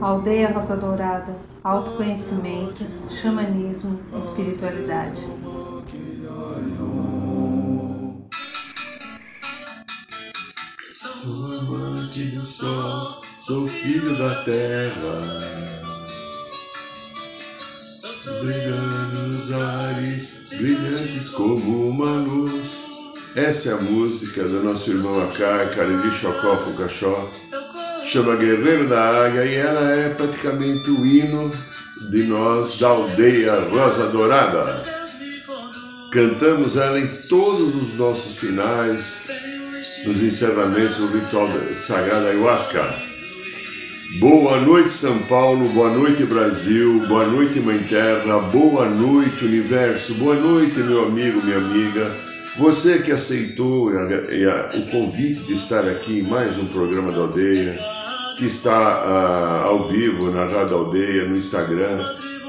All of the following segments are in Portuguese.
Aldeia Rosa Dourada, autoconhecimento, xamanismo, espiritualidade. Sou amante do sol, sou filho da terra. Brilhando nos ares, brilhantes como uma luz. Essa é a música do nosso irmão Akai, Cariri Chocó Fucachó. Chama Guerreiro da Águia e ela é praticamente o hino de nós da aldeia Rosa Dourada. Cantamos ela em todos os nossos finais, nos encerramentos do ritual sagrado Ayahuasca. Boa noite, São Paulo, boa noite, Brasil, boa noite, Mãe Terra, boa noite, Universo, boa noite, meu amigo, minha amiga. Você que aceitou o convite de estar aqui em mais um programa da Aldeia, que está uh, ao vivo na Rádio Aldeia, no Instagram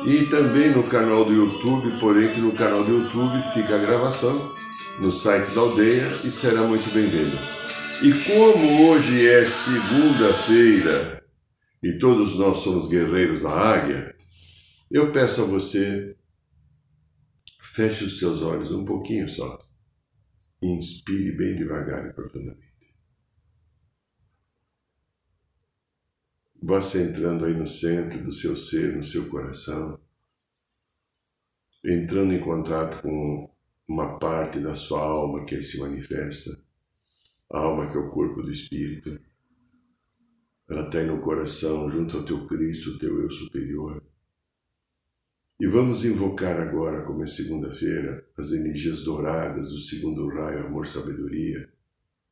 e também no canal do YouTube, porém que no canal do YouTube fica a gravação no site da Aldeia e será muito bem-vindo. E como hoje é segunda-feira e todos nós somos guerreiros da águia, eu peço a você, feche os seus olhos um pouquinho só. Inspire bem devagar e profundamente. Vá se entrando aí no centro do seu ser, no seu coração, entrando em contato com uma parte da sua alma que aí se manifesta, a alma que é o corpo do espírito. Ela está no coração, junto ao teu Cristo, teu eu superior. E vamos invocar agora, como é segunda-feira, as energias douradas do segundo raio Amor Sabedoria,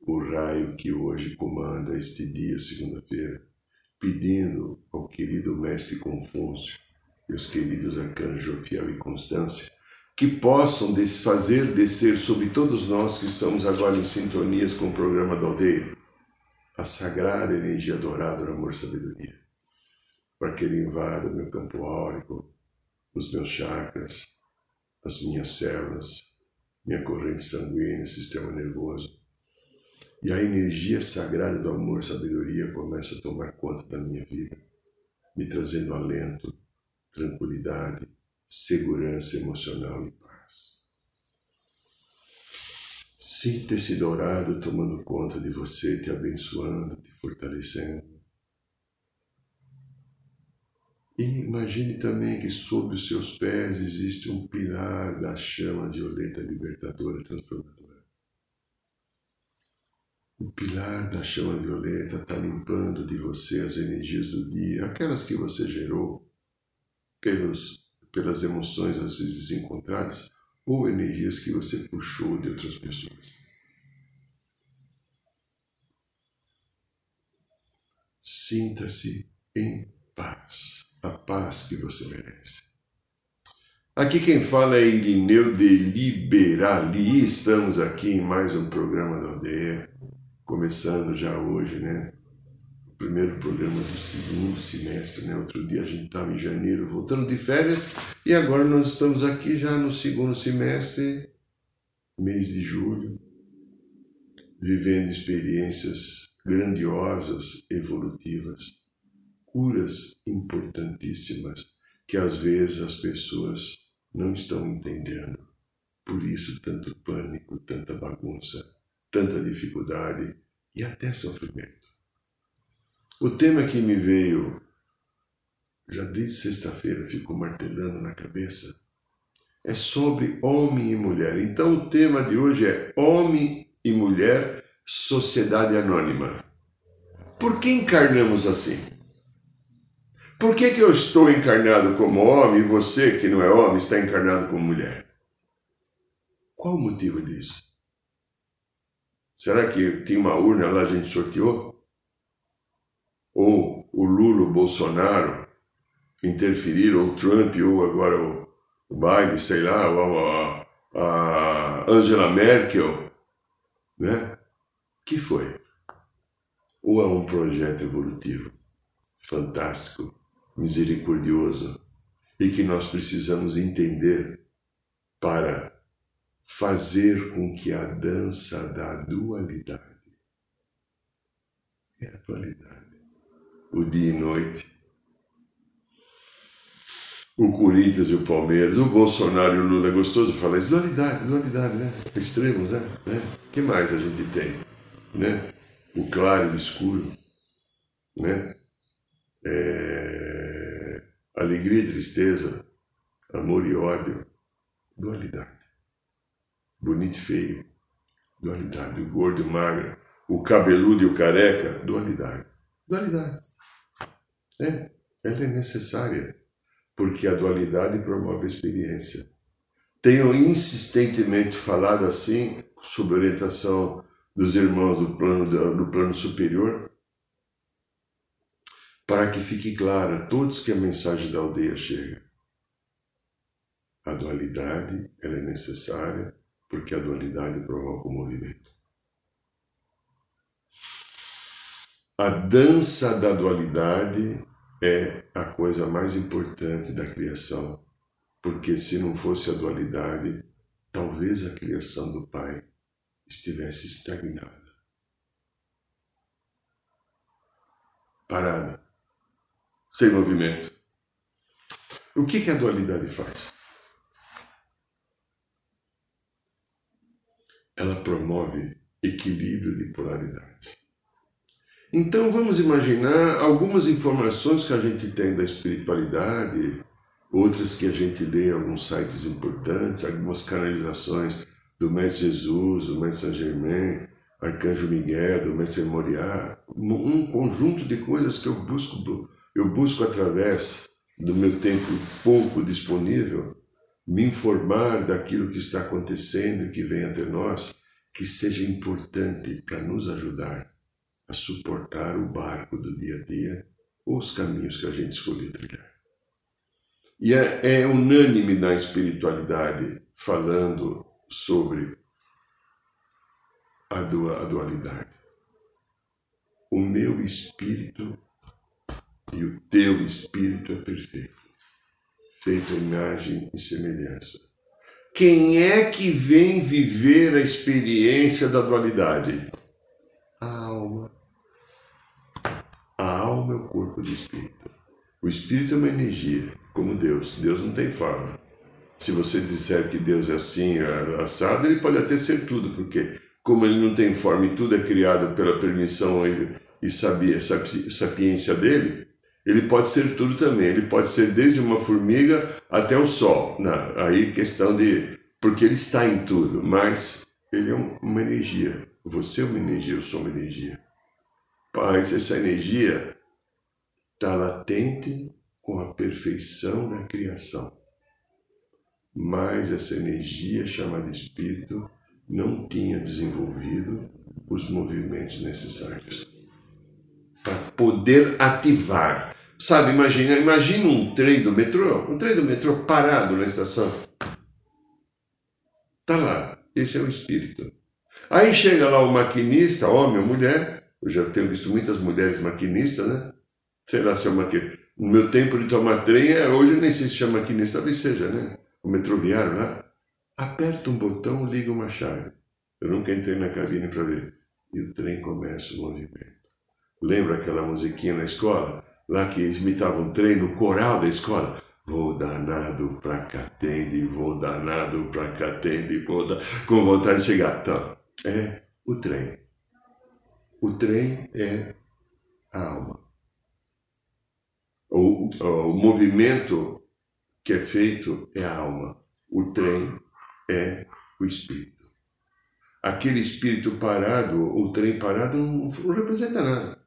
o raio que hoje comanda este dia, segunda-feira, pedindo ao querido Mestre Confúcio e os queridos arcanjos Fiel e Constância que possam fazer descer sobre todos nós que estamos agora em sintonias com o programa da aldeia a sagrada energia dourada do amor sabedoria, para que ele invada o meu campo áurico, os meus chakras, as minhas células, minha corrente sanguínea, sistema nervoso. E a energia sagrada do amor, sabedoria começa a tomar conta da minha vida, me trazendo alento, tranquilidade, segurança emocional e paz. Sinta esse dourado tomando conta de você, te abençoando, te fortalecendo. E imagine também que sob os seus pés existe um pilar da chama violeta libertadora transformadora. O pilar da chama violeta está limpando de você as energias do dia, aquelas que você gerou pelos, pelas emoções às vezes encontradas ou energias que você puxou de outras pessoas. Sinta-se em paz a paz que você merece. Aqui quem fala é Irineu de Liberali. Estamos aqui em mais um programa da aldeia, começando já hoje, né? O primeiro programa do segundo semestre, né? Outro dia a gente estava em janeiro voltando de férias e agora nós estamos aqui já no segundo semestre, mês de julho, vivendo experiências grandiosas, evolutivas curas importantíssimas que às vezes as pessoas não estão entendendo. Por isso, tanto pânico, tanta bagunça, tanta dificuldade e até sofrimento. O tema que me veio, já desde sexta-feira, ficou martelando na cabeça, é sobre homem e mulher. Então, o tema de hoje é Homem e Mulher, Sociedade Anônima. Por que encarnamos assim? Por que, que eu estou encarnado como homem e você, que não é homem, está encarnado como mulher? Qual o motivo disso? Será que tinha uma urna lá, a gente sorteou? Ou o Lula, o Bolsonaro interferiram, ou o Trump, ou agora o, Biden, sei lá, ou a Angela Merkel, né? que foi? Ou é um projeto evolutivo fantástico misericordioso e que nós precisamos entender para fazer com que a dança da dualidade Dualidade. O dia e noite. O Corinthians e o Palmeiras, o Bolsonaro e o Lula. É gostoso falar isso. Dualidade, dualidade, né? Extremos, né? né? que mais a gente tem? Né? O claro e o escuro. Né? É... Alegria e tristeza. Amor e ódio. Dualidade. Bonito e feio. Dualidade. O gordo e o magro o cabeludo e o careca, dualidade. Dualidade. É, ela é necessária, porque a dualidade promove a experiência. Tenho insistentemente falado assim, sob orientação dos irmãos do plano, do plano superior, para que fique claro a todos que a mensagem da aldeia chega. A dualidade ela é necessária porque a dualidade provoca o movimento. A dança da dualidade é a coisa mais importante da criação, porque se não fosse a dualidade, talvez a criação do Pai estivesse estagnada. Parada, sem movimento. O que, que a dualidade faz? Ela promove equilíbrio de polaridades. Então vamos imaginar algumas informações que a gente tem da espiritualidade, outras que a gente lê em alguns sites importantes, algumas canalizações do Mestre Jesus, do Mestre Saint Germain, Arcanjo Miguel, do Mestre Moriá, um conjunto de coisas que eu busco, eu busco através do meu tempo pouco disponível, me informar daquilo que está acontecendo e que vem até nós, que seja importante para nos ajudar a suportar o barco do dia a dia ou os caminhos que a gente escolher trilhar. E é, é unânime na espiritualidade falando sobre a, dualidade. O meu espírito e o teu espírito é perfeito, feito a imagem e semelhança. Quem é que vem viver a experiência da dualidade? A alma. A alma é o corpo do espírito. O espírito é uma energia, como Deus. Deus não tem forma. Se você disser que Deus é assim, é assado, ele pode até ser tudo, porque como ele não tem forma e tudo é criado pela permissão e, sabia, sapiência dele, ele pode ser tudo também. Ele pode ser desde uma formiga até o sol. Não, aí questão de. Porque ele está em tudo, mas ele é uma energia. Você é uma energia, eu sou uma energia. Paz, essa energia está latente com a perfeição da criação. Mas essa energia chamada espírito não tinha desenvolvido os movimentos necessários para poder ativar. Sabe, imagina, imagina um trem do metrô, um trem do metrô parado na estação. Tá lá, esse é o espírito. Aí chega lá o maquinista, homem ou mulher, eu já tenho visto muitas mulheres maquinistas, né? Sei lá se é maquinista. No meu tempo de tomar trem, é, hoje nem sei se chama maquinista, talvez seja, né? O metroviário lá. Aperta um botão, liga uma chave. Eu nunca entrei na cabine para ver. E o trem começa o movimento. Lembra aquela musiquinha na escola? Lá que imitava um trem no coral da escola? Vou danado pra Catende, vou danado pra Catende, vou da... com vontade de chegar. Então, é o trem. O trem é a alma. O, o movimento que é feito é a alma. O trem é o espírito. Aquele espírito parado, o trem parado, não representa nada.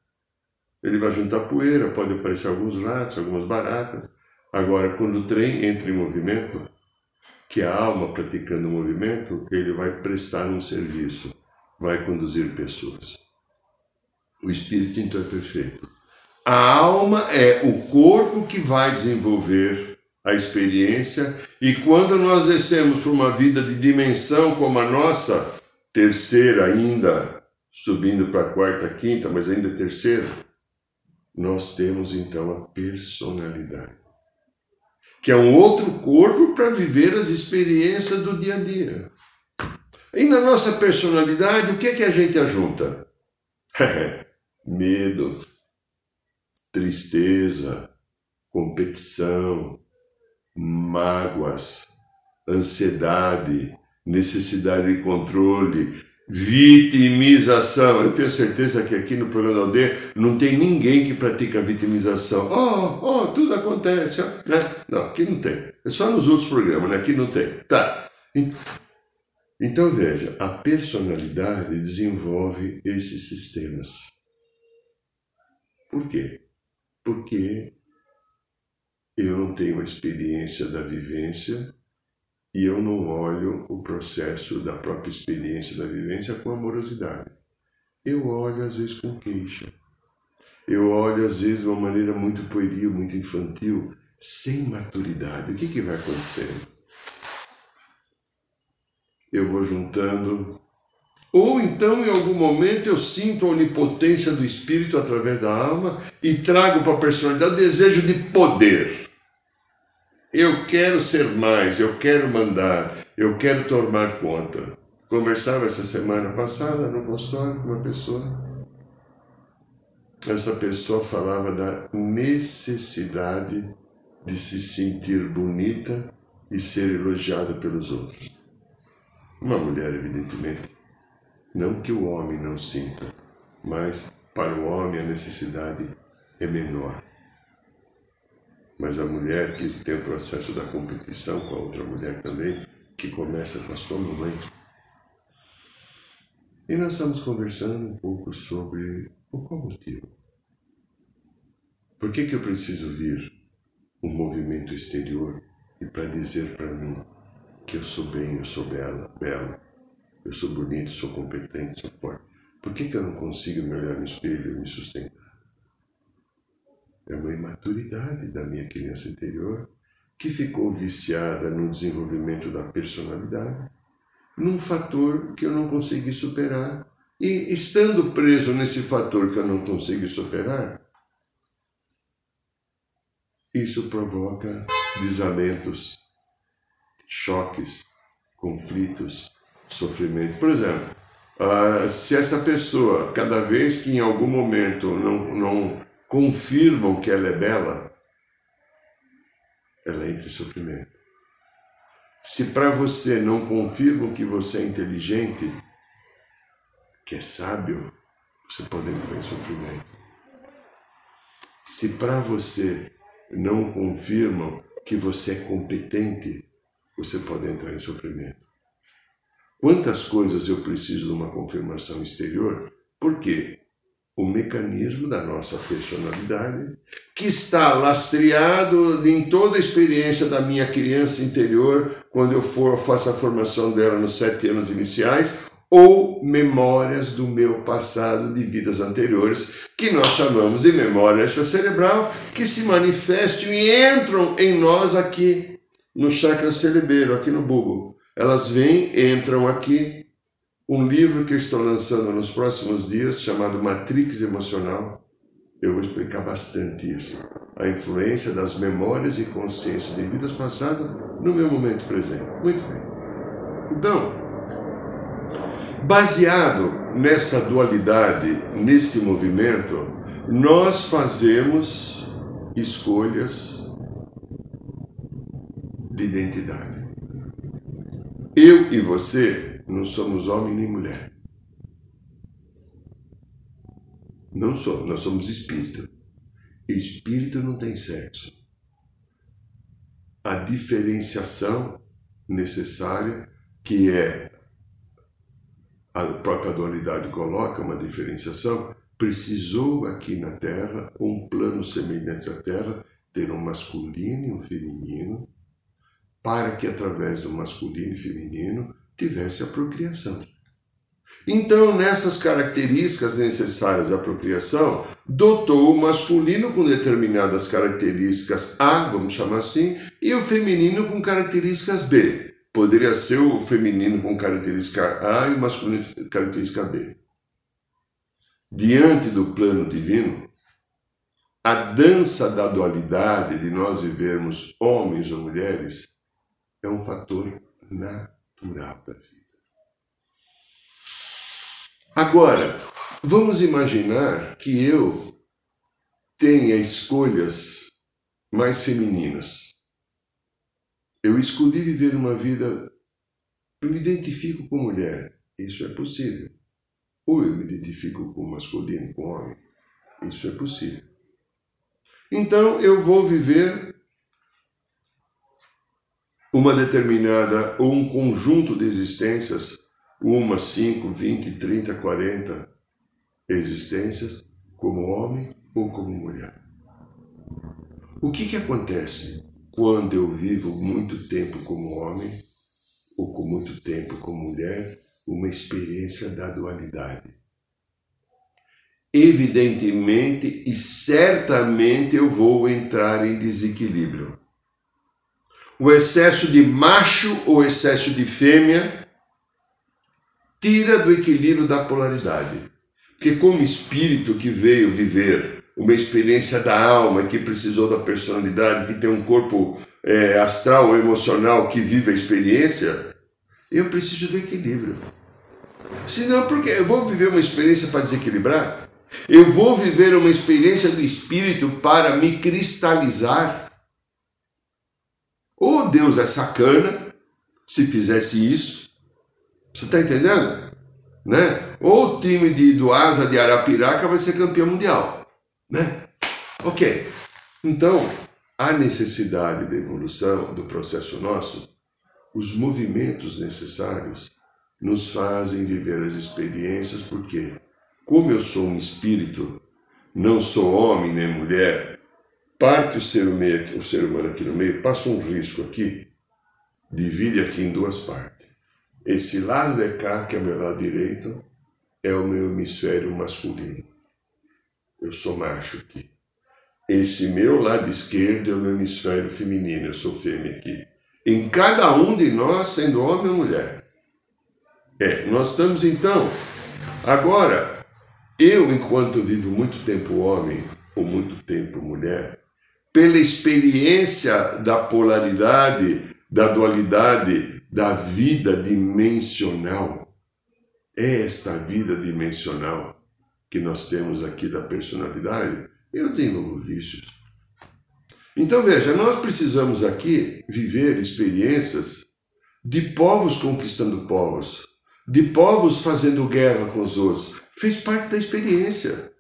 Ele vai juntar poeira, pode aparecer alguns ratos, algumas baratas. Agora, quando o trem entra em movimento, que a alma praticando o movimento, ele vai prestar um serviço, vai conduzir pessoas. O espírito então é perfeito. A alma é o corpo que vai desenvolver a experiência, e quando nós descemos para uma vida de dimensão como a nossa, terceira ainda, subindo para a quarta, quinta, mas ainda terceira, nós temos então a personalidade, que é um outro corpo para viver as experiências do dia a dia. E na nossa personalidade, o que é que a gente ajunta? medo, tristeza, competição, mágoas, ansiedade, necessidade de controle, vitimização. Eu tenho certeza que aqui no programa da aldeia não tem ninguém que pratica vitimização. Oh, oh, tudo acontece, né? Não, aqui não tem. É só nos outros programas, né? Aqui não tem. Tá. Então veja, a personalidade desenvolve esses sistemas. Por quê? Porque eu não tenho a experiência da vivência e eu não olho o processo da própria experiência da vivência com amorosidade. Eu olho às vezes com queixa. Eu olho às vezes de uma maneira muito pueril, muito infantil, sem maturidade. O que, que vai acontecendo? Eu vou juntando ou então, em algum momento, eu sinto a onipotência do espírito através da alma e trago para a personalidade o desejo de poder. Eu quero ser mais, eu quero mandar, eu quero tomar conta. Conversava essa semana passada no consultório com uma pessoa. Essa pessoa falava da necessidade de se sentir bonita e ser elogiada pelos outros. Uma mulher, evidentemente, não que o homem não sinta, mas para o homem a necessidade é menor. Mas a mulher que tem o processo da competição com a outra mulher também, que começa com a sua mamãe. E nós estamos conversando um pouco sobre por qual motivo. Por que, que eu preciso vir um movimento exterior e para dizer para mim que eu sou bem, eu sou bela, belo, eu sou bonito, sou competente, sou forte. Por que, que eu não consigo me olhar no espelho e me sustentar? É uma imaturidade da minha criança interior que ficou viciada no desenvolvimento da personalidade, num fator que eu não consegui superar. E estando preso nesse fator que eu não consegui superar, isso provoca desalentos, choques, conflitos, sofrimento. Por exemplo, uh, se essa pessoa, cada vez que em algum momento não, não confirmam que ela é bela, ela entra em sofrimento. Se para você não confirmam que você é inteligente, que é sábio, você pode entrar em sofrimento. Se para você não confirmam que você é competente, você pode entrar em sofrimento. Quantas coisas eu preciso de uma confirmação exterior? Porque o mecanismo da nossa personalidade, que está lastreado em toda a experiência da minha criança interior, quando eu for faço a formação dela nos sete anos iniciais, ou memórias do meu passado de vidas anteriores, que nós chamamos de memória cerebral, que se manifestam e entram em nós aqui no chakra cerebelo, aqui no bulbo. Elas vêm, entram aqui. Um livro que eu estou lançando nos próximos dias, chamado Matrix Emocional, eu vou explicar bastante isso. A influência das memórias e consciência de vidas passadas no meu momento presente. Muito bem. Então, baseado nessa dualidade, nesse movimento, nós fazemos escolhas de identidade. Eu e você não somos homem nem mulher. Não somos, nós somos espírito. Espírito não tem sexo. A diferenciação necessária, que é a própria dualidade coloca uma diferenciação, precisou aqui na Terra, um plano semelhante à Terra, ter um masculino e um feminino, para que através do masculino e feminino tivesse a procriação. Então, nessas características necessárias à procriação, dotou o masculino com determinadas características A, vamos chamar assim, e o feminino com características B. Poderia ser o feminino com característica A e o masculino com característica B. Diante do plano divino, a dança da dualidade de nós vivermos homens ou mulheres é um fator natural da vida. Agora, Vamos imaginar que eu tenha escolhas mais femininas. Eu escolhi viver uma vida. Eu me identifico com mulher. Isso é possível. Ou eu me identifico com masculino, com homem. Isso é possível. Então eu vou viver uma determinada ou um conjunto de existências, uma, cinco, vinte, trinta, quarenta existências, como homem ou como mulher. O que, que acontece quando eu vivo muito tempo como homem ou com muito tempo como mulher? Uma experiência da dualidade. Evidentemente e certamente eu vou entrar em desequilíbrio. O excesso de macho ou excesso de fêmea tira do equilíbrio da polaridade. Porque, como espírito que veio viver uma experiência da alma, que precisou da personalidade, que tem um corpo é, astral ou emocional que vive a experiência, eu preciso do equilíbrio. Senão, porque eu vou viver uma experiência para desequilibrar? Eu vou viver uma experiência do espírito para me cristalizar? Deus é sacana se fizesse isso? Você está entendendo? Né? Ou o time de, do Asa de Arapiraca vai ser campeão mundial. Né? Ok. Então, a necessidade da evolução do processo nosso, os movimentos necessários nos fazem viver as experiências, porque, como eu sou um espírito, não sou homem nem mulher, parte o ser, meio, o ser humano aqui no meio, passa um risco aqui, divide aqui em duas partes. Esse lado de cá, que é o meu lado direito, é o meu hemisfério masculino. Eu sou macho aqui. Esse meu lado esquerdo é o meu hemisfério feminino, eu sou fêmea aqui. Em cada um de nós, sendo homem ou mulher. É, nós estamos então. Agora, eu, enquanto vivo muito tempo homem ou muito tempo mulher, pela experiência da polaridade, da dualidade, da vida dimensional, é esta vida dimensional que nós temos aqui da personalidade, eu desenvolvo vícios. Então veja, nós precisamos aqui viver experiências de povos conquistando povos, de povos fazendo guerra com os outros. Fez parte da experiência.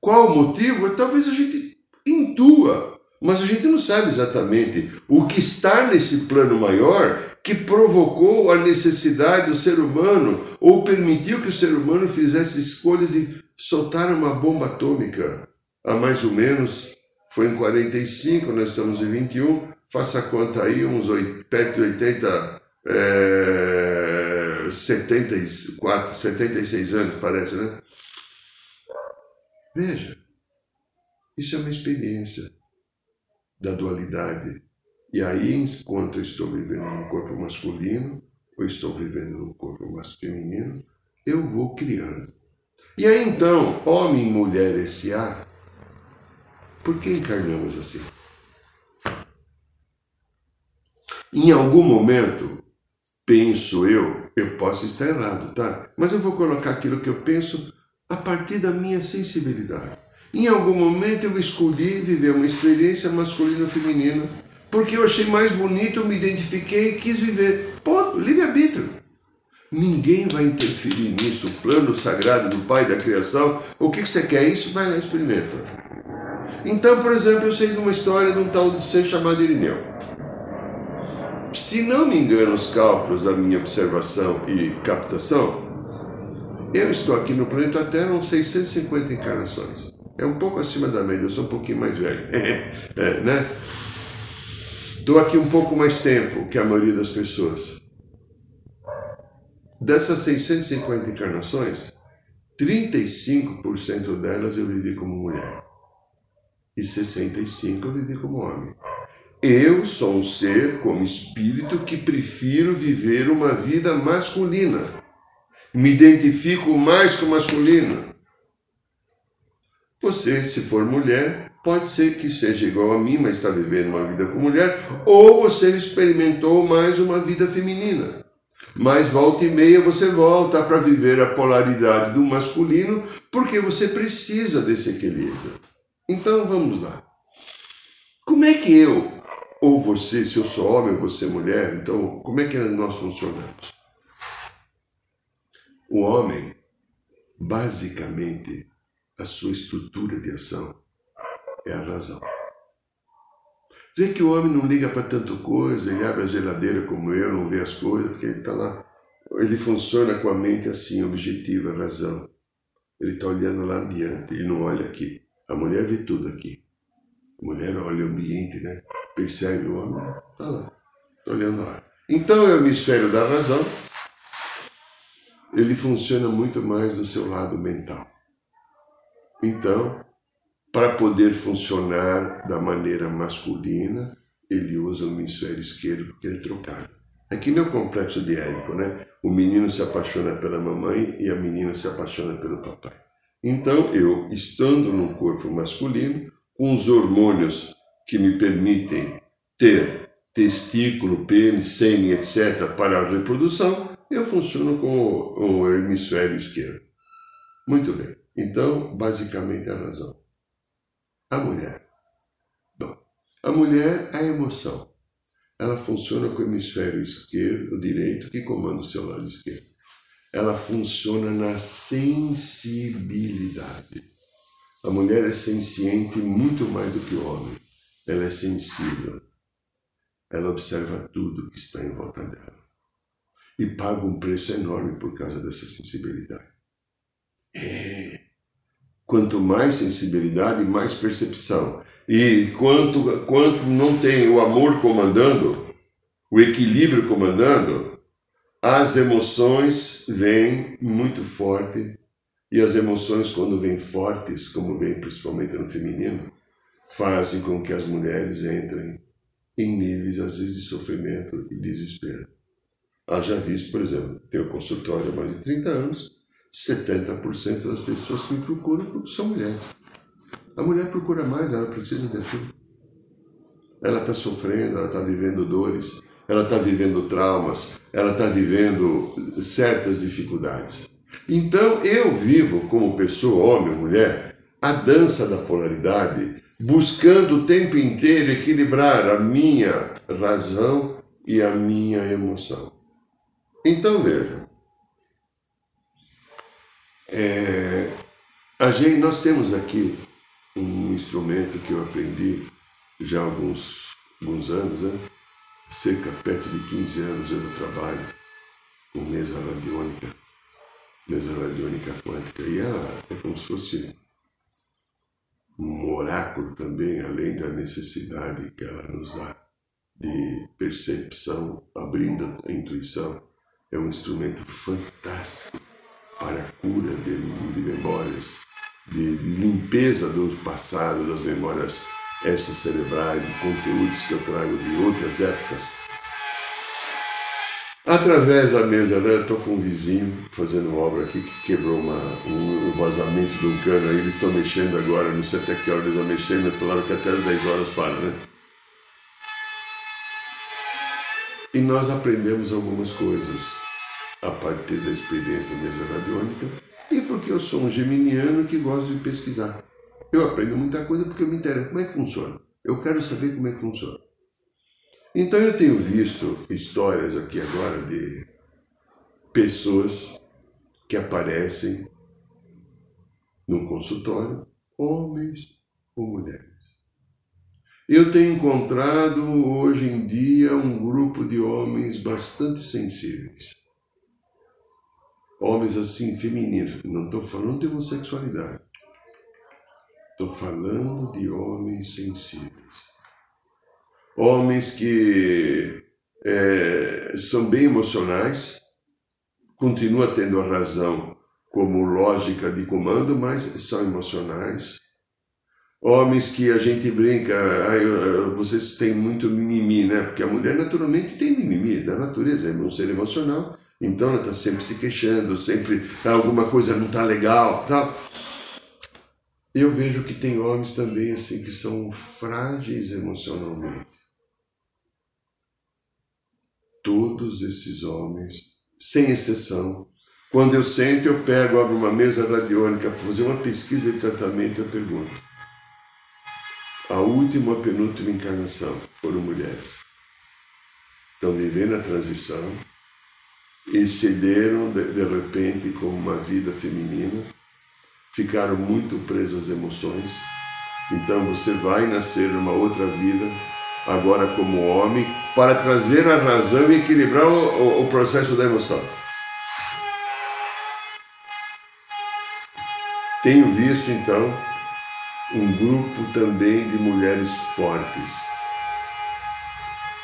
Qual o motivo? Talvez a gente intua, mas a gente não sabe exatamente o que está nesse plano maior que provocou a necessidade do ser humano ou permitiu que o ser humano fizesse escolhas de soltar uma bomba atômica. Há mais ou menos, foi em 45, nós estamos em 21, faça conta aí, uns 8, perto de 80, é, 74, 76 anos, parece, né? Veja, isso é uma experiência da dualidade e aí, enquanto eu estou vivendo num corpo masculino, ou estou vivendo num corpo mais feminino, eu vou criando. E aí então, homem e mulher S.A., por que encarnamos assim? Em algum momento, penso eu, eu posso estar errado, tá? Mas eu vou colocar aquilo que eu penso a partir da minha sensibilidade. Em algum momento eu escolhi viver uma experiência masculina ou feminina porque eu achei mais bonito, eu me identifiquei e quis viver. Ponto, livre-arbítrio. Ninguém vai interferir nisso. O plano sagrado do Pai da criação. O que você quer isso? Vai lá experimenta. Então, por exemplo, eu sei de uma história de um tal de ser chamado Irineu. Se não me engano os cálculos da minha observação e captação, eu estou aqui no planeta Terra uns 650 encarnações. É um pouco acima da média, eu sou um pouquinho mais velho. é, né? Estou aqui um pouco mais tempo que a maioria das pessoas. Dessas 650 encarnações, 35% delas eu vivi como mulher e 65% eu vivi como homem. Eu sou um ser como espírito que prefiro viver uma vida masculina. Me identifico mais com masculino. Você, se for mulher, Pode ser que seja igual a mim, mas está vivendo uma vida com mulher, ou você experimentou mais uma vida feminina. Mas volta e meia você volta para viver a polaridade do masculino, porque você precisa desse equilíbrio. Então vamos lá. Como é que eu, ou você, se eu sou homem ou você mulher, então como é que nós funcionamos? O homem, basicamente, a sua estrutura de ação é a razão. Vê que o homem não liga para tanta coisa, ele abre a geladeira como eu, não vê as coisas, porque ele está lá. Ele funciona com a mente assim, objetiva, razão. Ele está olhando lá adiante, ele não olha aqui. A mulher vê tudo aqui. A mulher olha o ambiente, né? Percebe o homem, está lá, está olhando lá. Então é o hemisfério da razão, ele funciona muito mais no seu lado mental. Então, para poder funcionar da maneira masculina, ele usa o hemisfério esquerdo porque ele é trocado. É que nem o complexo de Édipo, né? O menino se apaixona pela mamãe e a menina se apaixona pelo papai. Então, eu, estando num corpo masculino, com os hormônios que me permitem ter testículo, pênis, sêmen, etc., para a reprodução, eu funciono com o hemisfério esquerdo. Muito bem. Então, basicamente, a razão. A mulher. Bom, a mulher é a emoção. Ela funciona com o hemisfério esquerdo, o direito, que comanda o seu lado esquerdo. Ela funciona na sensibilidade. A mulher é senciente muito mais do que o homem. Ela é sensível. Ela observa tudo que está em volta dela. E paga um preço enorme por causa dessa sensibilidade. É. Quanto mais sensibilidade, mais percepção. E quanto, quanto não tem o amor comandando, o equilíbrio comandando, as emoções vêm muito forte. E as emoções, quando vêm fortes, como vem principalmente no feminino, fazem com que as mulheres entrem em níveis, às vezes, de sofrimento e desespero. Haja visto, por exemplo, tenho consultório há mais de 30 anos, 70% das pessoas que me procuram são mulheres. A mulher procura mais, ela precisa de ajuda. Ela está sofrendo, ela está vivendo dores, ela está vivendo traumas, ela está vivendo certas dificuldades. Então eu vivo como pessoa, homem ou mulher, a dança da polaridade, buscando o tempo inteiro equilibrar a minha razão e a minha emoção. Então vejam, é, a gente, nós temos aqui um instrumento que eu aprendi já há alguns, alguns anos, né? cerca perto de 15 anos eu trabalho com mesa radiônica, mesa radiônica quântica, e ela é como se fosse um oráculo também, além da necessidade que ela nos dá de percepção, abrindo a intuição, é um instrumento fantástico para a cura de, de memórias, de, de, limpeza do passado, das memórias essas cerebrais, de conteúdos que eu trago de outras épocas. Através da mesa, né, estou com um vizinho fazendo obra aqui que quebrou uma, um, vazamento de um cano aí, eles estão mexendo agora, não sei até que hora eles vão mexer, mas falaram que até as 10 horas para, né? E nós aprendemos algumas coisas a partir da experiência mesa radiônica e porque eu sou um geminiano que gosto de pesquisar. Eu aprendo muita coisa porque eu me interesso como é que funciona. Eu quero saber como é que funciona. Então eu tenho visto histórias aqui agora de pessoas que aparecem num consultório, homens ou mulheres. Eu tenho encontrado hoje em dia um grupo de homens bastante sensíveis homens assim femininos. Não estou falando de homossexualidade. Estou falando de homens sensíveis. Homens que é, são bem emocionais, continuam tendo a razão como lógica de comando, mas são emocionais. Homens que a gente brinca, ah, vocês têm muito mimimi, né? Porque a mulher naturalmente tem mimimi, da natureza, é um ser emocional então ela está sempre se queixando, sempre alguma coisa não está legal, tal. Eu vejo que tem homens também assim que são frágeis emocionalmente. Todos esses homens sem exceção. Quando eu sento, eu pego, abro uma mesa radiônica para fazer uma pesquisa de tratamento, eu pergunto. A última, a penúltima encarnação foram mulheres. Estão vivendo a transição e cederam de, de repente com uma vida feminina, ficaram muito presas às emoções. Então você vai nascer numa outra vida, agora como homem, para trazer a razão e equilibrar o, o, o processo da emoção. Tenho visto então um grupo também de mulheres fortes,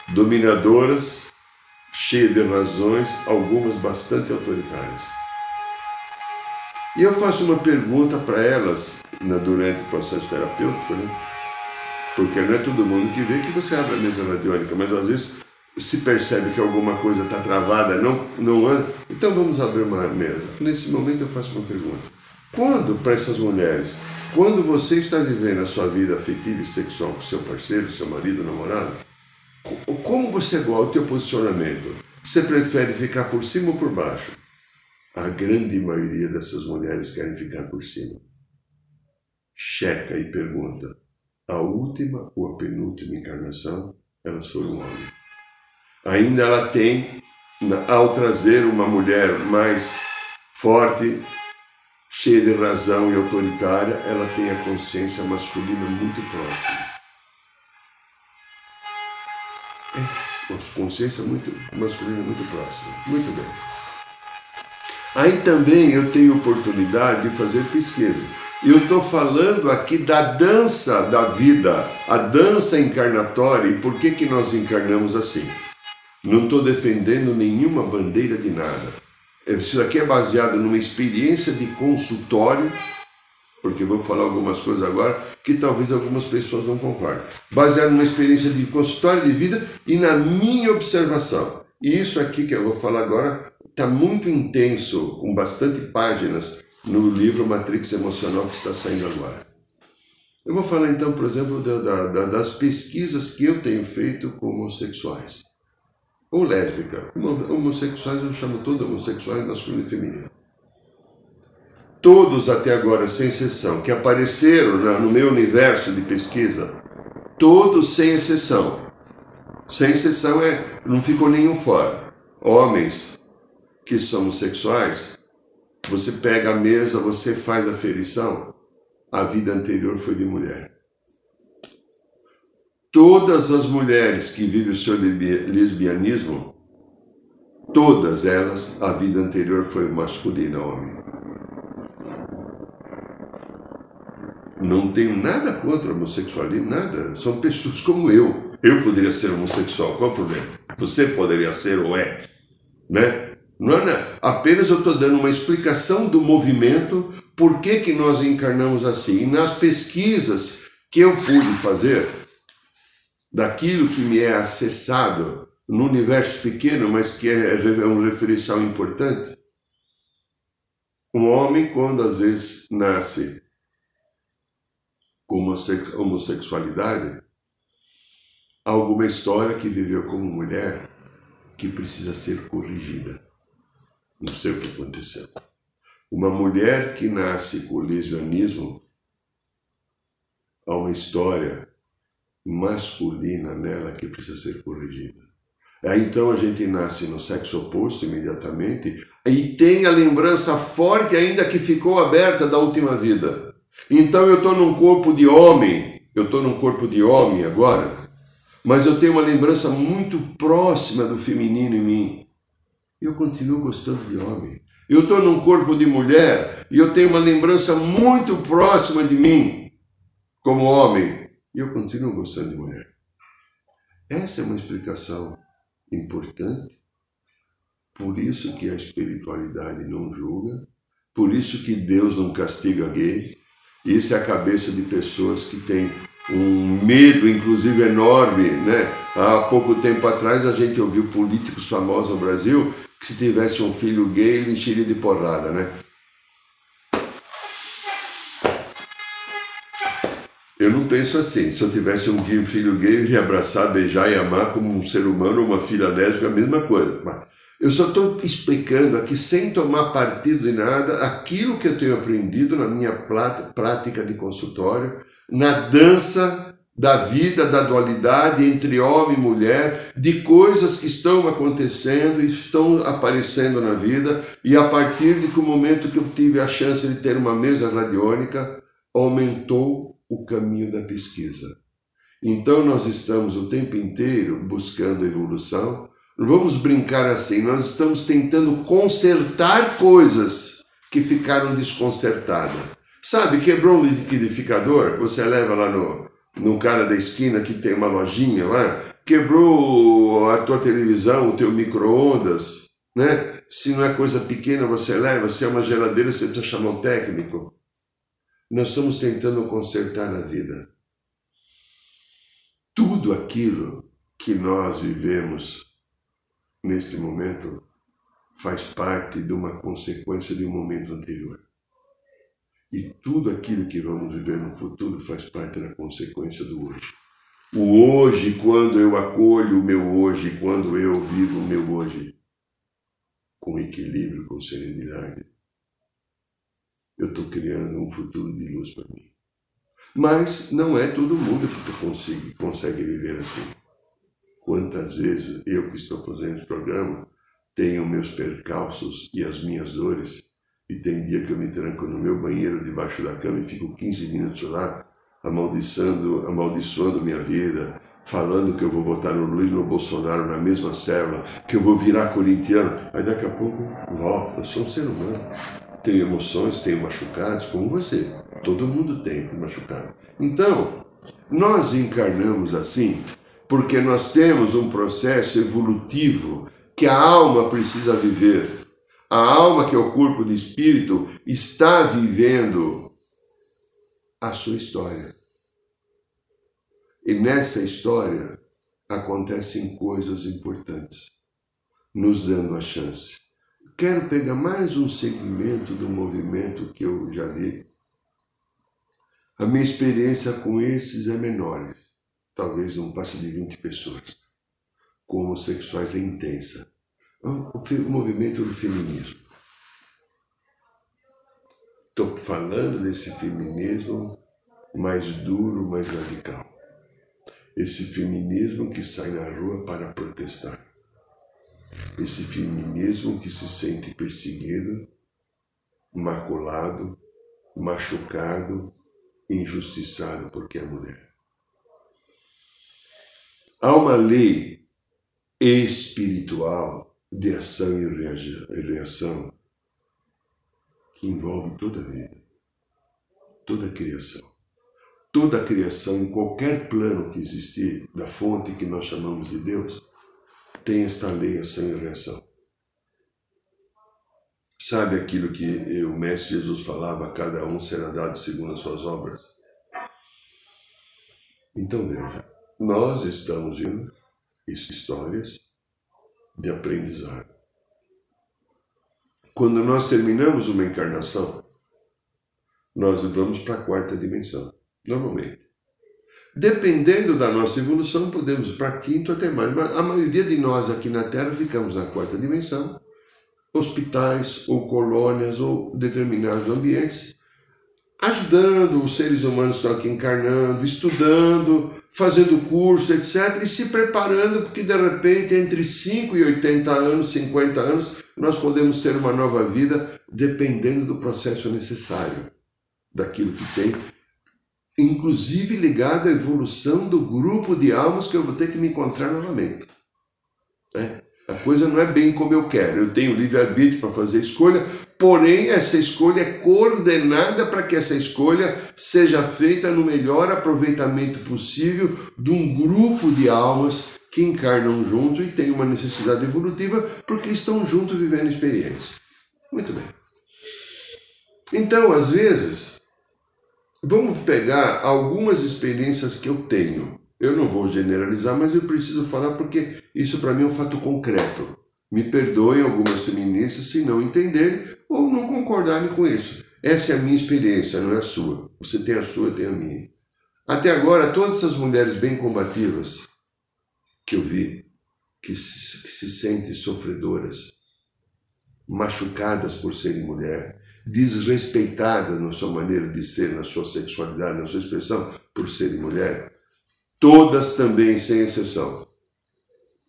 dominadoras, cheias de razões, algumas bastante autoritárias. E eu faço uma pergunta para elas durante o processo terapêutico, né? porque não é todo mundo que vê que você abre a mesa radiônica, mas às vezes se percebe que alguma coisa está travada, não, não anda, então vamos abrir uma mesa. Nesse momento eu faço uma pergunta. Quando, para essas mulheres, quando você está vivendo a sua vida afetiva e sexual com seu parceiro, seu marido, namorado, como você gosta o teu posicionamento? Você prefere ficar por cima ou por baixo? A grande maioria dessas mulheres querem ficar por cima. Checa e pergunta: a última ou a penúltima encarnação, elas foram homens. Ainda ela tem, ao trazer uma mulher mais forte, cheia de razão e autoritária, ela tem a consciência masculina muito próxima. Consciência muito masculina muito próxima. Muito bem. Aí também eu tenho oportunidade de fazer pesquisa. Eu estou falando aqui da dança da vida, a dança encarnatória e por que, que nós encarnamos assim. Não estou defendendo nenhuma bandeira de nada. Isso daqui é baseado numa experiência de consultório, porque vou falar algumas coisas agora que talvez algumas pessoas não concordem. Baseado numa experiência de consultório de vida e na minha observação. E isso aqui que eu vou falar agora está muito intenso, com bastante páginas, no livro Matrix Emocional que está saindo agora. Eu vou falar então, por exemplo, da, da, das pesquisas que eu tenho feito com homossexuais ou lésbica. Homossexuais eu chamo todos homossexuais masculino e feminino. Todos até agora, sem exceção, que apareceram no meu universo de pesquisa, todos sem exceção. Sem exceção é, não ficou nenhum fora. Homens que são homossexuais, você pega a mesa, você faz a ferição, a vida anterior foi de mulher. Todas as mulheres que vivem o seu lesbianismo, todas elas, a vida anterior foi masculina, homem. Não tenho nada contra homossexualismo, nada. São pessoas como eu. Eu poderia ser homossexual, qual o problema? Você poderia ser ou é, né? Não é, apenas eu estou dando uma explicação do movimento, por que, que nós encarnamos assim. E nas pesquisas que eu pude fazer, daquilo que me é acessado no universo pequeno, mas que é, é um referencial importante. Um homem, quando às vezes nasce com homossexualidade, alguma história que viveu como mulher que precisa ser corrigida. Não sei o que aconteceu. Uma mulher que nasce com lesbianismo, há uma história masculina nela que precisa ser corrigida. Então a gente nasce no sexo oposto imediatamente e tem a lembrança forte ainda que ficou aberta da última vida. Então eu estou num corpo de homem, eu estou num corpo de homem agora, mas eu tenho uma lembrança muito próxima do feminino em mim. Eu continuo gostando de homem. Eu estou num corpo de mulher e eu tenho uma lembrança muito próxima de mim como homem. E eu continuo gostando de mulher. Essa é uma explicação importante. Por isso que a espiritualidade não julga, por isso que Deus não castiga gay. Isso é a cabeça de pessoas que têm um medo, inclusive enorme, né? Há pouco tempo atrás a gente ouviu políticos famosos no Brasil que se tivesse um filho gay ele encheria de porrada, né? Eu não penso assim. Se eu tivesse um filho gay, eu iria abraçar, beijar e amar como um ser humano, uma filha lésbica, a mesma coisa. Mas Eu só estou explicando aqui, sem tomar partido de nada, aquilo que eu tenho aprendido na minha prática de consultório, na dança da vida, da dualidade entre homem e mulher, de coisas que estão acontecendo e estão aparecendo na vida, e a partir de que o momento que eu tive a chance de ter uma mesa radiônica, aumentou o caminho da pesquisa. Então nós estamos o tempo inteiro buscando evolução. Vamos brincar assim, nós estamos tentando consertar coisas que ficaram desconcertadas. Sabe, quebrou um liquidificador, você leva lá no, no cara da esquina que tem uma lojinha lá, quebrou a tua televisão, o teu micro-ondas, né? Se não é coisa pequena, você leva, se é uma geladeira, você precisa chamar um técnico. Nós estamos tentando consertar a vida. Tudo aquilo que nós vivemos neste momento faz parte de uma consequência de um momento anterior. E tudo aquilo que vamos viver no futuro faz parte da consequência do hoje. O hoje, quando eu acolho o meu hoje, quando eu vivo o meu hoje, com equilíbrio, com serenidade, eu estou criando um futuro de luz para mim. Mas não é todo mundo que consegue, consegue viver assim. Quantas vezes eu que estou fazendo esse programa tenho meus percalços e as minhas dores, e tem dia que eu me tranco no meu banheiro debaixo da cama e fico 15 minutos lá, amaldiçando, amaldiçoando minha vida, falando que eu vou votar no Lula e no Bolsonaro na mesma célula, que eu vou virar corintiano. Aí daqui a pouco volto, eu sou um ser humano tenho emoções, tenho machucados, como você. Todo mundo tem machucado. Então, nós encarnamos assim porque nós temos um processo evolutivo que a alma precisa viver. A alma, que é o corpo do espírito, está vivendo a sua história. E nessa história acontecem coisas importantes, nos dando a chance Quero pegar mais um segmento do movimento que eu já vi. A minha experiência com esses é menor, talvez não passe de 20 pessoas. Com homossexuais é intensa. O movimento do feminismo. Estou falando desse feminismo mais duro, mais radical. Esse feminismo que sai na rua para protestar esse feminismo que se sente perseguido, maculado, machucado, injustiçado porque é mulher. Há uma lei espiritual de ação e reação que envolve toda a vida, toda a criação. Toda a criação, em qualquer plano que existir, da fonte que nós chamamos de Deus, tem esta lei, ação e reação. Sabe aquilo que o Mestre Jesus falava, cada um será dado segundo as suas obras? Então veja, nós estamos vendo histórias de aprendizado. Quando nós terminamos uma encarnação, nós vamos para a quarta dimensão, normalmente. Dependendo da nossa evolução, podemos ir para quinto até mais, mas a maioria de nós aqui na Terra ficamos na quarta dimensão, hospitais ou colônias ou determinados ambientes, ajudando os seres humanos que estão aqui encarnando, estudando, fazendo curso, etc., e se preparando, porque de repente, entre 5 e 80 anos, 50 anos, nós podemos ter uma nova vida, dependendo do processo necessário, daquilo que tem inclusive ligado à evolução do grupo de almas que eu vou ter que me encontrar novamente. É. A coisa não é bem como eu quero. Eu tenho livre-arbítrio para fazer escolha, porém, essa escolha é coordenada para que essa escolha seja feita no melhor aproveitamento possível de um grupo de almas que encarnam juntos e têm uma necessidade evolutiva porque estão juntos vivendo experiência. Muito bem. Então, às vezes, Vamos pegar algumas experiências que eu tenho. Eu não vou generalizar, mas eu preciso falar porque isso para mim é um fato concreto. Me perdoem algumas feministas se não entenderem ou não concordarem com isso. Essa é a minha experiência, não é a sua. Você tem a sua, eu tenho a minha. Até agora, todas essas mulheres bem combativas que eu vi, que se, que se sentem sofredoras, machucadas por serem mulher, desrespeitadas na sua maneira de ser, na sua sexualidade, na sua expressão por serem mulher, todas também, sem exceção,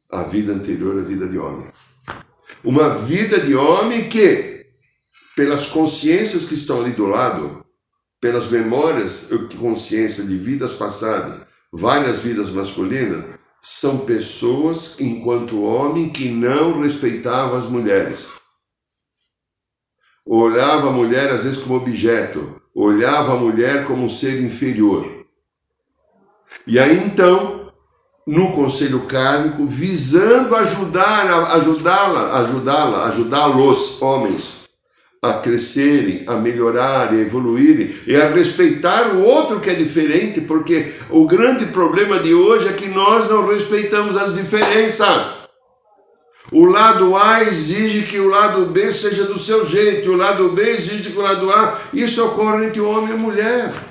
a vida anterior à vida de homem. Uma vida de homem que, pelas consciências que estão ali do lado, pelas memórias, consciência de vidas passadas, várias vidas masculinas, são pessoas, enquanto homem, que não respeitavam as mulheres. Olhava a mulher às vezes como objeto, olhava a mulher como um ser inferior. E aí então, no conselho kármico, visando ajudar, ajudá-la, ajudá-la, ajudá-los, homens, a crescerem, a melhorarem, a evoluírem e a respeitar o outro que é diferente, porque o grande problema de hoje é que nós não respeitamos as diferenças. O lado A exige que o lado B seja do seu jeito, o lado B exige que o lado A. Isso ocorre entre homem e mulher.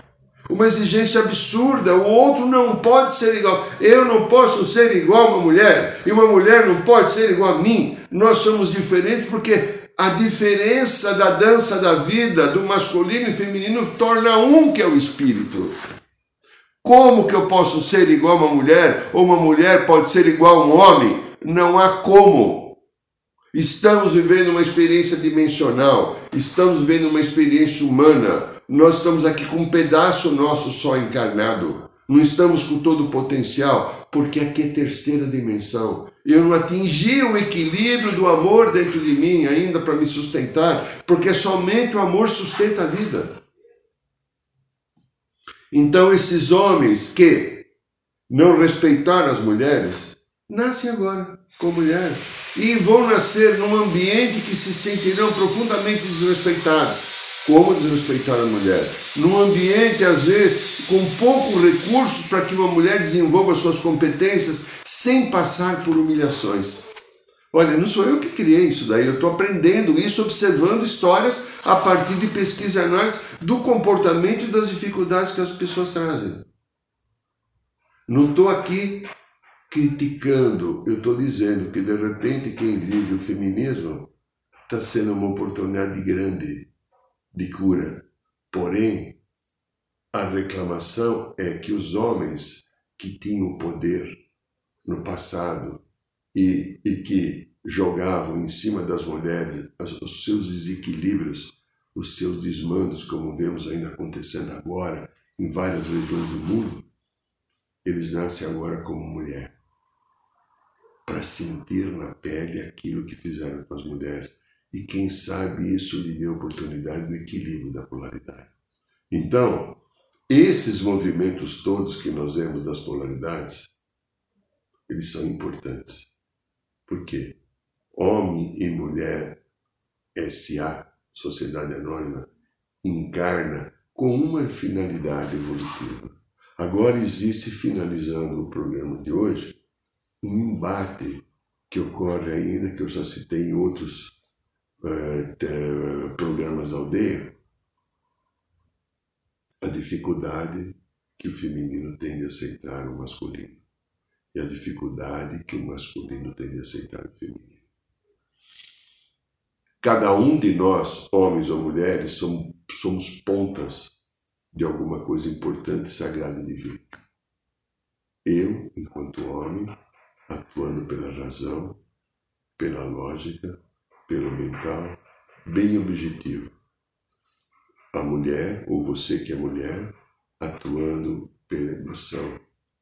Uma exigência absurda. O outro não pode ser igual. Eu não posso ser igual a uma mulher, e uma mulher não pode ser igual a mim. Nós somos diferentes porque a diferença da dança da vida, do masculino e feminino, torna um que é o espírito. Como que eu posso ser igual a uma mulher, ou uma mulher pode ser igual a um homem? Não há como. Estamos vivendo uma experiência dimensional, estamos vivendo uma experiência humana. Nós estamos aqui com um pedaço nosso só encarnado. Não estamos com todo o potencial, porque aqui é terceira dimensão. Eu não atingi o equilíbrio do amor dentro de mim ainda para me sustentar, porque somente o amor sustenta a vida. Então, esses homens que não respeitaram as mulheres, nascem agora com mulher e vão nascer num ambiente que se sentirão profundamente desrespeitados. Como desrespeitar a mulher? Num ambiente, às vezes, com poucos recursos para que uma mulher desenvolva suas competências sem passar por humilhações. Olha, não sou eu que criei isso daí, eu estou aprendendo isso, observando histórias a partir de pesquisa e análise do comportamento e das dificuldades que as pessoas trazem. Não estou aqui criticando, eu estou dizendo que de repente quem vive o feminismo está sendo uma oportunidade grande de cura. Porém, a reclamação é que os homens que tinham poder no passado e, e que jogavam em cima das mulheres os seus desequilíbrios, os seus desmandos, como vemos ainda acontecendo agora em várias regiões do mundo, eles nascem agora como mulher, para sentir na pele aquilo que fizeram com as mulheres e quem sabe isso lhe dê oportunidade do equilíbrio da polaridade. Então, esses movimentos todos que nós vemos das polaridades, eles são importantes. Por quê? Homem e mulher, SA, Sociedade Anônima, encarna com uma finalidade evolutiva. Agora existe, finalizando o programa de hoje, um embate que ocorre ainda, que eu já citei em outros uh, programas aldeia, a dificuldade que o feminino tem de aceitar o masculino e a dificuldade que o masculino tem de aceitar o feminino. Cada um de nós, homens ou mulheres, somos, somos pontas de alguma coisa importante, sagrada e divina. Eu, enquanto homem, atuando pela razão, pela lógica, pelo mental, bem objetivo. A mulher, ou você que é mulher, atuando pela emoção,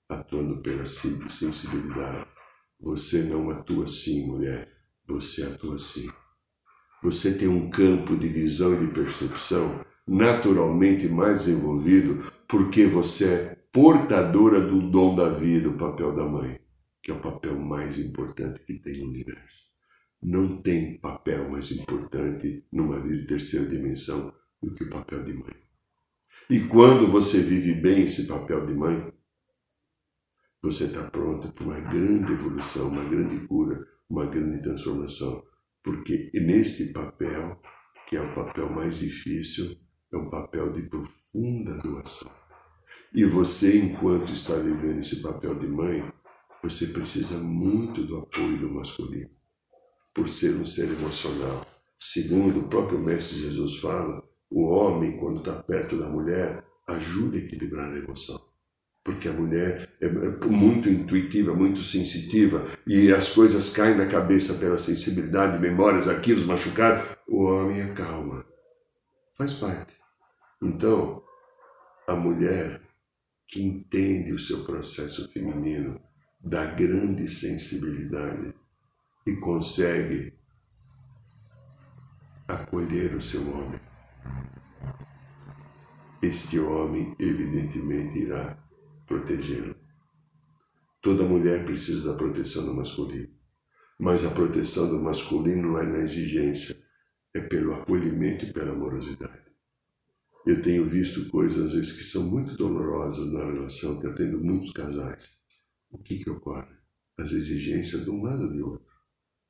atuando pela sensibilidade. Você não atua assim, mulher, você atua assim. Você tem um campo de visão e de percepção naturalmente mais desenvolvido porque você é portadora do dom da vida, o papel da mãe, que é o papel mais importante que tem no universo não tem papel mais importante numa vida de terceira dimensão do que o papel de mãe. E quando você vive bem esse papel de mãe, você está pronto para uma grande evolução, uma grande cura, uma grande transformação. Porque neste papel, que é o papel mais difícil, é um papel de profunda doação. E você, enquanto está vivendo esse papel de mãe, você precisa muito do apoio do masculino, por ser um ser emocional. Segundo o próprio Mestre Jesus fala, o homem, quando está perto da mulher, ajuda a equilibrar a emoção. Porque a mulher é muito intuitiva, muito sensitiva e as coisas caem na cabeça pela sensibilidade, memórias, arquivos machucados. O homem é calma. Faz parte. Então, a mulher que entende o seu processo feminino da grande sensibilidade e consegue acolher o seu homem este homem evidentemente irá protegê-lo. Toda mulher precisa da proteção do masculino, mas a proteção do masculino não é na exigência, é pelo acolhimento e pela amorosidade. Eu tenho visto coisas às vezes que são muito dolorosas na relação, que eu muitos casais. O que que ocorre? As exigências de um lado e de outro,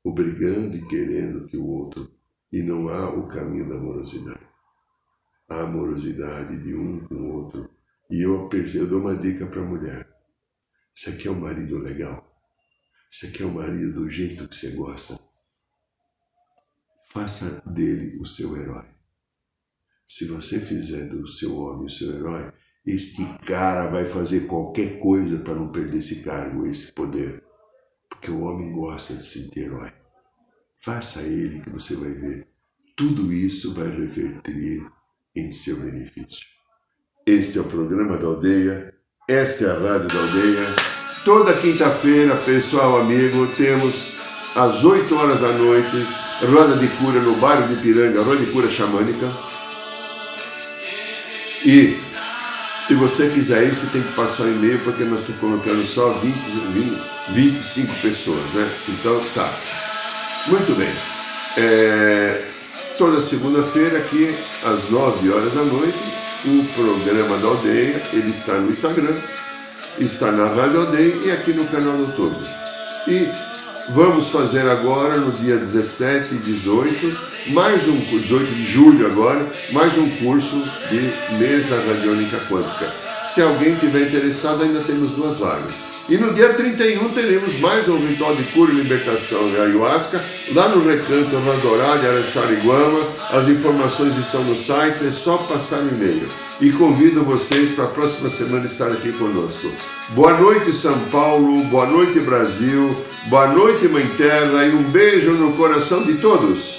obrigando e querendo que o outro, e não há o caminho da amorosidade a amorosidade de um com o outro. E eu, eu dou uma dica para a mulher. Você quer um marido legal? Você quer um marido do jeito que você gosta? Faça dele o seu herói. Se você fizer do seu homem o seu herói, este cara vai fazer qualquer coisa para não perder esse cargo, esse poder. Porque o homem gosta de se sentir herói. Faça ele que você vai ver. Tudo isso vai reverter em seu benefício. Este é o programa da aldeia, esta é a rádio da aldeia. Toda quinta-feira, pessoal amigo, temos às 8 horas da noite, roda de cura no bairro de Piranga, roda de cura xamânica. E se você quiser ir, você tem que passar um e-mail, porque nós estamos colocando só 20, 20, 25 pessoas, né? Então tá. Muito bem. É, toda segunda-feira aqui às 9 horas da noite, o programa da aldeia, ele está no Instagram, está na Rádio Aldeia e aqui no canal do Todo. E vamos fazer agora, no dia 17 e 18, mais um 18 de julho agora, mais um curso de mesa radiônica quântica. Se alguém tiver interessado, ainda temos duas vagas. E no dia 31 teremos mais um ritual de cura e libertação em ayahuasca, lá no Recanto Randorá de Araçariguama. As informações estão no site, é só passar no e-mail. E convido vocês para a próxima semana estar aqui conosco. Boa noite, São Paulo, boa noite, Brasil, boa noite, Mãe Terra, e um beijo no coração de todos.